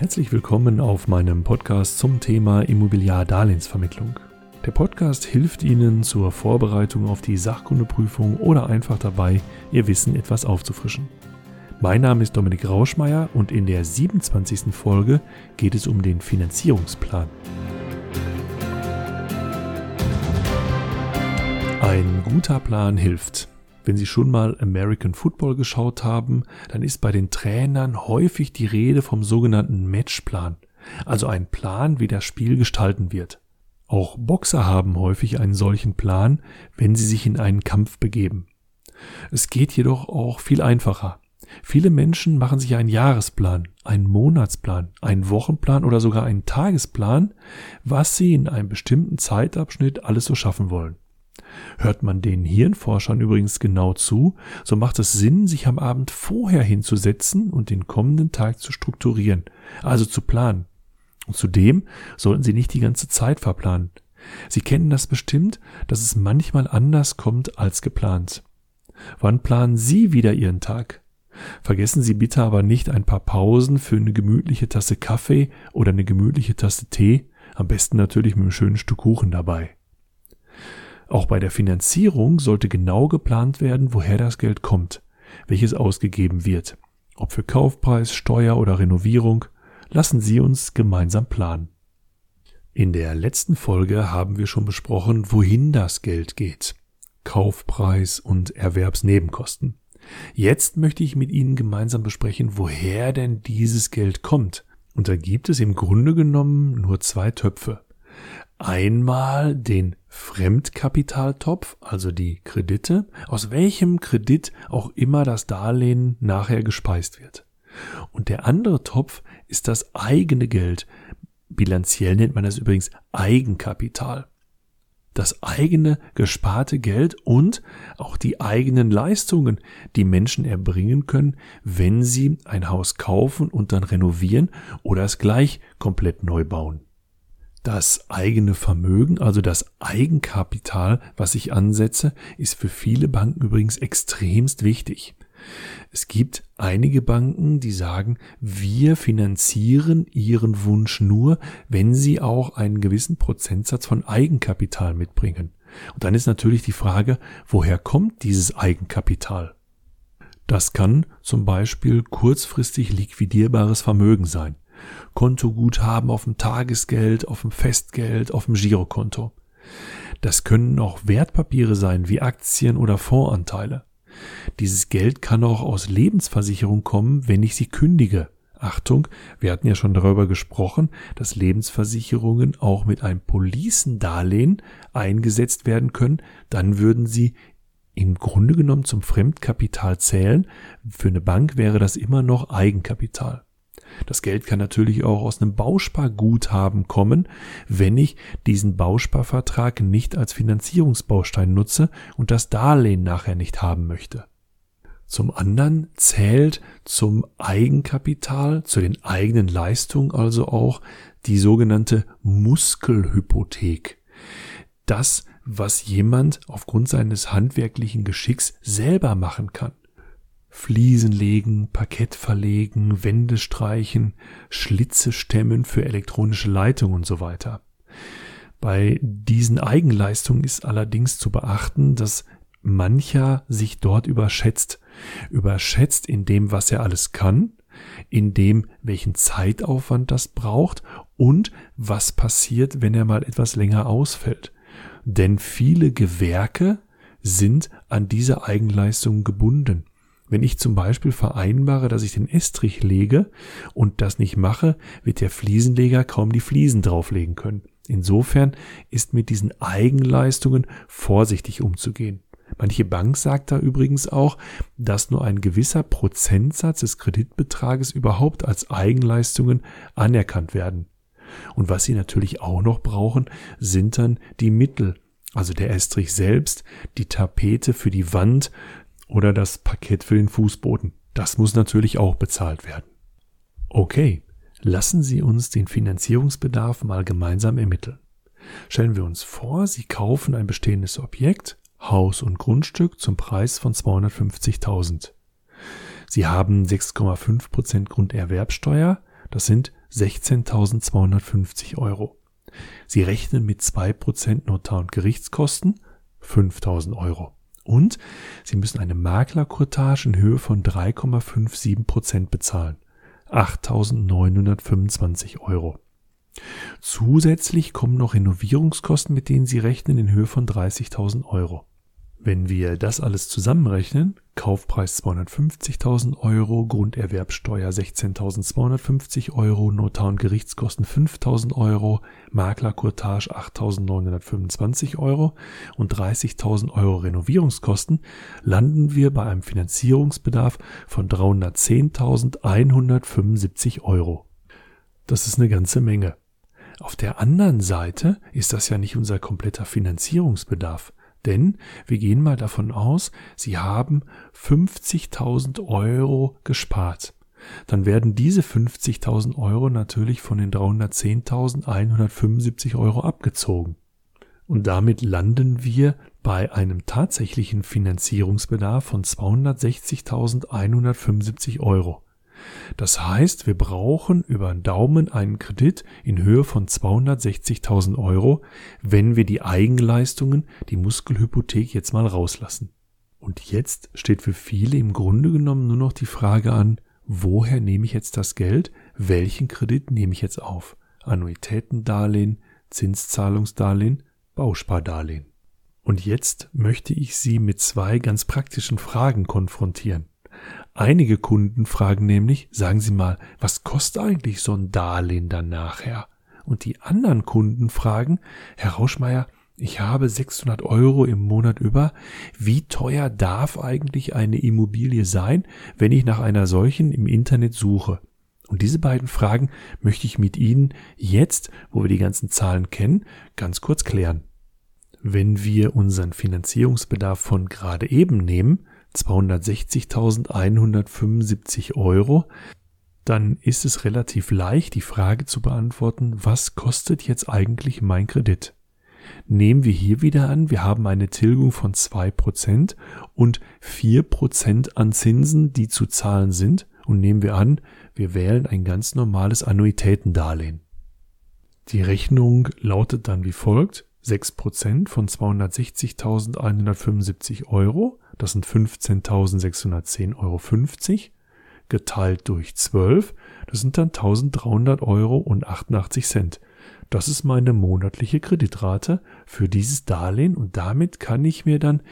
Herzlich willkommen auf meinem Podcast zum Thema Immobiliardarlehensvermittlung. Der Podcast hilft Ihnen zur Vorbereitung auf die Sachkundeprüfung oder einfach dabei, Ihr Wissen etwas aufzufrischen. Mein Name ist Dominik Rauschmeier und in der 27. Folge geht es um den Finanzierungsplan. Ein guter Plan hilft. Wenn Sie schon mal American Football geschaut haben, dann ist bei den Trainern häufig die Rede vom sogenannten Matchplan, also ein Plan, wie das Spiel gestalten wird. Auch Boxer haben häufig einen solchen Plan, wenn sie sich in einen Kampf begeben. Es geht jedoch auch viel einfacher. Viele Menschen machen sich einen Jahresplan, einen Monatsplan, einen Wochenplan oder sogar einen Tagesplan, was sie in einem bestimmten Zeitabschnitt alles so schaffen wollen. Hört man den Hirnforschern übrigens genau zu, so macht es Sinn, sich am Abend vorher hinzusetzen und den kommenden Tag zu strukturieren, also zu planen. Und zudem sollten Sie nicht die ganze Zeit verplanen. Sie kennen das bestimmt, dass es manchmal anders kommt als geplant. Wann planen Sie wieder Ihren Tag? Vergessen Sie bitte aber nicht ein paar Pausen für eine gemütliche Tasse Kaffee oder eine gemütliche Tasse Tee, am besten natürlich mit einem schönen Stück Kuchen dabei. Auch bei der Finanzierung sollte genau geplant werden, woher das Geld kommt, welches ausgegeben wird. Ob für Kaufpreis, Steuer oder Renovierung, lassen Sie uns gemeinsam planen. In der letzten Folge haben wir schon besprochen, wohin das Geld geht. Kaufpreis und Erwerbsnebenkosten. Jetzt möchte ich mit Ihnen gemeinsam besprechen, woher denn dieses Geld kommt. Und da gibt es im Grunde genommen nur zwei Töpfe einmal den Fremdkapitaltopf, also die Kredite, aus welchem Kredit auch immer das Darlehen nachher gespeist wird. Und der andere Topf ist das eigene Geld. Bilanziell nennt man das übrigens Eigenkapital. Das eigene gesparte Geld und auch die eigenen Leistungen, die Menschen erbringen können, wenn sie ein Haus kaufen und dann renovieren oder es gleich komplett neu bauen. Das eigene Vermögen, also das Eigenkapital, was ich ansetze, ist für viele Banken übrigens extremst wichtig. Es gibt einige Banken, die sagen, wir finanzieren ihren Wunsch nur, wenn sie auch einen gewissen Prozentsatz von Eigenkapital mitbringen. Und dann ist natürlich die Frage, woher kommt dieses Eigenkapital? Das kann zum Beispiel kurzfristig liquidierbares Vermögen sein. Kontoguthaben auf dem Tagesgeld, auf dem Festgeld, auf dem Girokonto. Das können auch Wertpapiere sein, wie Aktien oder Fondsanteile. Dieses Geld kann auch aus Lebensversicherung kommen, wenn ich sie kündige. Achtung, wir hatten ja schon darüber gesprochen, dass Lebensversicherungen auch mit einem Policendarlehen eingesetzt werden können, dann würden sie im Grunde genommen zum Fremdkapital zählen. Für eine Bank wäre das immer noch Eigenkapital. Das Geld kann natürlich auch aus einem Bausparguthaben kommen, wenn ich diesen Bausparvertrag nicht als Finanzierungsbaustein nutze und das Darlehen nachher nicht haben möchte. Zum anderen zählt zum Eigenkapital, zu den eigenen Leistungen also auch die sogenannte Muskelhypothek. Das, was jemand aufgrund seines handwerklichen Geschicks selber machen kann. Fliesen legen, Parkett verlegen, Wände streichen, Schlitze stemmen für elektronische Leitungen und so weiter. Bei diesen Eigenleistungen ist allerdings zu beachten, dass mancher sich dort überschätzt. Überschätzt in dem, was er alles kann, in dem, welchen Zeitaufwand das braucht und was passiert, wenn er mal etwas länger ausfällt. Denn viele Gewerke sind an diese Eigenleistung gebunden. Wenn ich zum Beispiel vereinbare, dass ich den Estrich lege und das nicht mache, wird der Fliesenleger kaum die Fliesen drauflegen können. Insofern ist mit diesen Eigenleistungen vorsichtig umzugehen. Manche Bank sagt da übrigens auch, dass nur ein gewisser Prozentsatz des Kreditbetrages überhaupt als Eigenleistungen anerkannt werden. Und was sie natürlich auch noch brauchen, sind dann die Mittel, also der Estrich selbst, die Tapete für die Wand oder das Paket für den Fußboden. Das muss natürlich auch bezahlt werden. Okay, lassen Sie uns den Finanzierungsbedarf mal gemeinsam ermitteln. Stellen wir uns vor, Sie kaufen ein bestehendes Objekt, Haus und Grundstück zum Preis von 250.000. Sie haben 6,5% Grunderwerbsteuer, das sind 16.250 Euro. Sie rechnen mit 2% Notar- und Gerichtskosten 5.000 Euro. Und Sie müssen eine Maklercourtage in Höhe von 3,57% bezahlen. 8.925 Euro. Zusätzlich kommen noch Renovierungskosten, mit denen Sie rechnen, in Höhe von 30.000 Euro. Wenn wir das alles zusammenrechnen, Kaufpreis 250.000 Euro, Grunderwerbsteuer 16.250 Euro, Notar- und Gerichtskosten 5.000 Euro, Maklercourtage 8.925 Euro und 30.000 Euro Renovierungskosten, landen wir bei einem Finanzierungsbedarf von 310.175 Euro. Das ist eine ganze Menge. Auf der anderen Seite ist das ja nicht unser kompletter Finanzierungsbedarf. Denn wir gehen mal davon aus, Sie haben 50.000 Euro gespart. Dann werden diese 50.000 Euro natürlich von den 310.175 Euro abgezogen. Und damit landen wir bei einem tatsächlichen Finanzierungsbedarf von 260.175 Euro. Das heißt, wir brauchen über den Daumen einen Kredit in Höhe von 260.000 Euro, wenn wir die Eigenleistungen, die Muskelhypothek jetzt mal rauslassen. Und jetzt steht für viele im Grunde genommen nur noch die Frage an, woher nehme ich jetzt das Geld? Welchen Kredit nehme ich jetzt auf? Annuitätendarlehen, Zinszahlungsdarlehen, Bauspardarlehen. Und jetzt möchte ich Sie mit zwei ganz praktischen Fragen konfrontieren. Einige Kunden fragen nämlich, sagen Sie mal, was kostet eigentlich so ein Darlehen dann nachher? Und die anderen Kunden fragen, Herr Rauschmeier, ich habe 600 Euro im Monat über. Wie teuer darf eigentlich eine Immobilie sein, wenn ich nach einer solchen im Internet suche? Und diese beiden Fragen möchte ich mit Ihnen jetzt, wo wir die ganzen Zahlen kennen, ganz kurz klären. Wenn wir unseren Finanzierungsbedarf von gerade eben nehmen, 260.175 Euro, dann ist es relativ leicht, die Frage zu beantworten, was kostet jetzt eigentlich mein Kredit? Nehmen wir hier wieder an, wir haben eine Tilgung von 2% und 4% an Zinsen, die zu zahlen sind, und nehmen wir an, wir wählen ein ganz normales Annuitätendarlehen. Die Rechnung lautet dann wie folgt, 6% von 260.175 Euro das sind 15.610,50 Euro geteilt durch 12. Das sind dann 1.300 Euro und 88 Cent. Das ist meine monatliche Kreditrate für dieses Darlehen und damit kann ich mir dann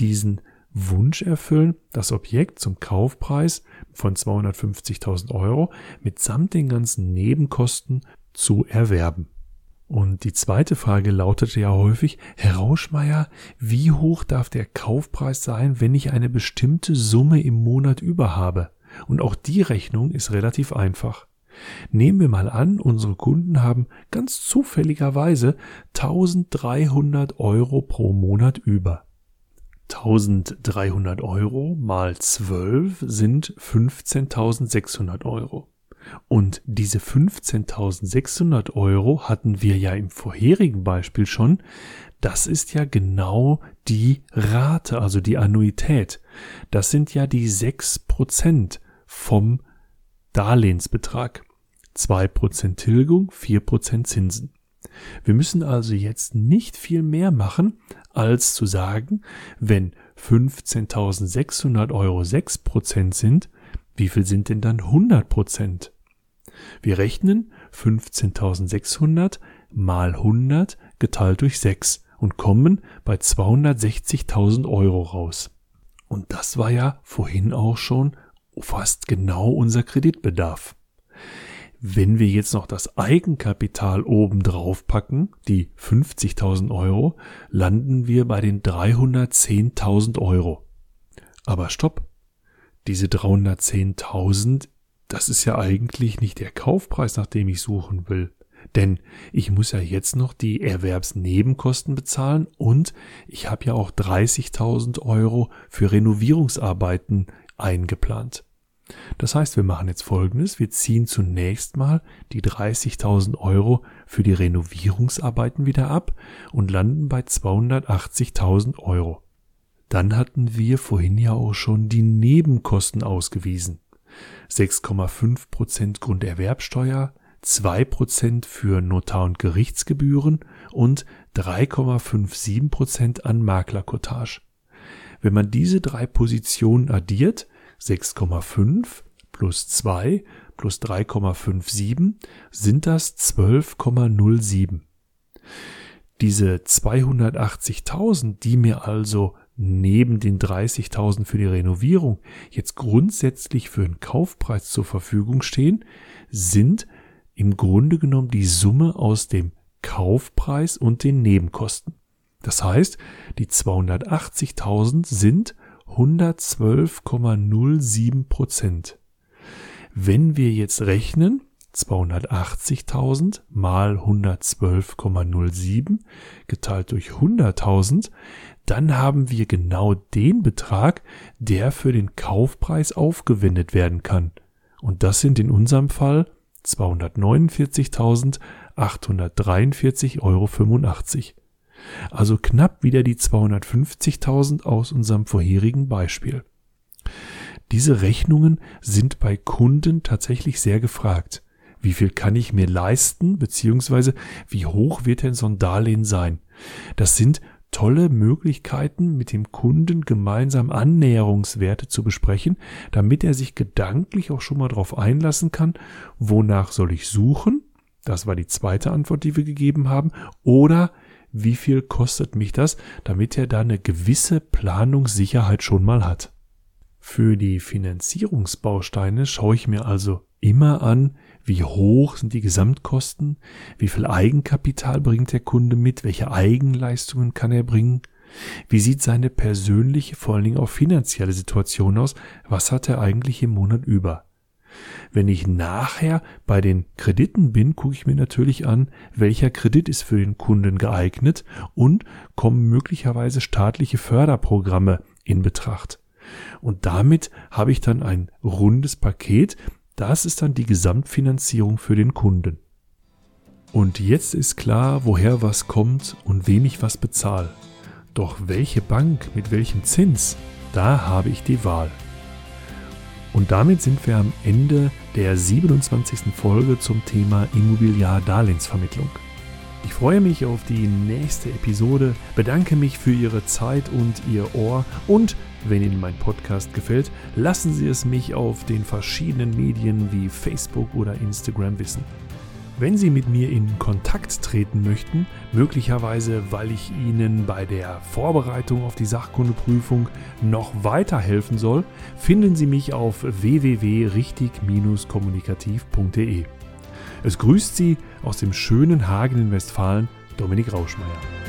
diesen Wunsch erfüllen, das Objekt zum Kaufpreis von 250.000 Euro mitsamt den ganzen Nebenkosten zu erwerben. Und die zweite Frage lautete ja häufig, Herr Rauschmeier, wie hoch darf der Kaufpreis sein, wenn ich eine bestimmte Summe im Monat über habe? Und auch die Rechnung ist relativ einfach. Nehmen wir mal an, unsere Kunden haben ganz zufälligerweise 1300 Euro pro Monat über. 1300 Euro mal 12 sind 15.600 Euro. Und diese 15.600 Euro hatten wir ja im vorherigen Beispiel schon. Das ist ja genau die Rate, also die Annuität. Das sind ja die 6% vom Darlehensbetrag. 2% Tilgung, 4% Zinsen. Wir müssen also jetzt nicht viel mehr machen, als zu sagen, wenn 15.600 Euro 6% sind, wie viel sind denn dann 100 wir rechnen 15.600 mal 100 geteilt durch 6 und kommen bei 260.000 Euro raus. Und das war ja vorhin auch schon fast genau unser Kreditbedarf. Wenn wir jetzt noch das Eigenkapital oben drauf packen, die 50.000 Euro, landen wir bei den 310.000 Euro. Aber stopp! Diese 310.000 das ist ja eigentlich nicht der Kaufpreis, nach dem ich suchen will. Denn ich muss ja jetzt noch die Erwerbsnebenkosten bezahlen und ich habe ja auch 30.000 Euro für Renovierungsarbeiten eingeplant. Das heißt, wir machen jetzt Folgendes. Wir ziehen zunächst mal die 30.000 Euro für die Renovierungsarbeiten wieder ab und landen bei 280.000 Euro. Dann hatten wir vorhin ja auch schon die Nebenkosten ausgewiesen. 6,5% Grunderwerbsteuer, 2% für Notar- und Gerichtsgebühren und 3,57% an Maklerkotage. Wenn man diese drei Positionen addiert, 6,5 plus 2 plus 3,57 sind das 12,07. Diese 280.000, die mir also neben den 30.000 für die Renovierung jetzt grundsätzlich für den Kaufpreis zur Verfügung stehen, sind im Grunde genommen die Summe aus dem Kaufpreis und den Nebenkosten. Das heißt, die 280.000 sind 112,07 Prozent. Wenn wir jetzt rechnen, 280.000 mal 112,07 geteilt durch 100.000, dann haben wir genau den Betrag, der für den Kaufpreis aufgewendet werden kann. Und das sind in unserem Fall 249.843,85 Euro. Also knapp wieder die 250.000 aus unserem vorherigen Beispiel. Diese Rechnungen sind bei Kunden tatsächlich sehr gefragt. Wie viel kann ich mir leisten, beziehungsweise wie hoch wird denn so ein Darlehen sein? Das sind tolle Möglichkeiten, mit dem Kunden gemeinsam Annäherungswerte zu besprechen, damit er sich gedanklich auch schon mal darauf einlassen kann, wonach soll ich suchen? Das war die zweite Antwort, die wir gegeben haben. Oder wie viel kostet mich das, damit er da eine gewisse Planungssicherheit schon mal hat. Für die Finanzierungsbausteine schaue ich mir also immer an, wie hoch sind die Gesamtkosten, wie viel Eigenkapital bringt der Kunde mit, welche Eigenleistungen kann er bringen, wie sieht seine persönliche, vor allen Dingen auch finanzielle Situation aus, was hat er eigentlich im Monat über. Wenn ich nachher bei den Krediten bin, gucke ich mir natürlich an, welcher Kredit ist für den Kunden geeignet und kommen möglicherweise staatliche Förderprogramme in Betracht. Und damit habe ich dann ein rundes Paket. Das ist dann die Gesamtfinanzierung für den Kunden. Und jetzt ist klar, woher was kommt und wem ich was bezahle. Doch welche Bank mit welchem Zins, da habe ich die Wahl. Und damit sind wir am Ende der 27. Folge zum Thema Immobiliardarlehensvermittlung. Ich freue mich auf die nächste Episode, bedanke mich für Ihre Zeit und Ihr Ohr und wenn Ihnen mein Podcast gefällt, lassen Sie es mich auf den verschiedenen Medien wie Facebook oder Instagram wissen. Wenn Sie mit mir in Kontakt treten möchten, möglicherweise weil ich Ihnen bei der Vorbereitung auf die Sachkundeprüfung noch weiterhelfen soll, finden Sie mich auf www.richtig-kommunikativ.de. Es grüßt Sie aus dem schönen Hagen in Westfalen Dominik Rauschmeier.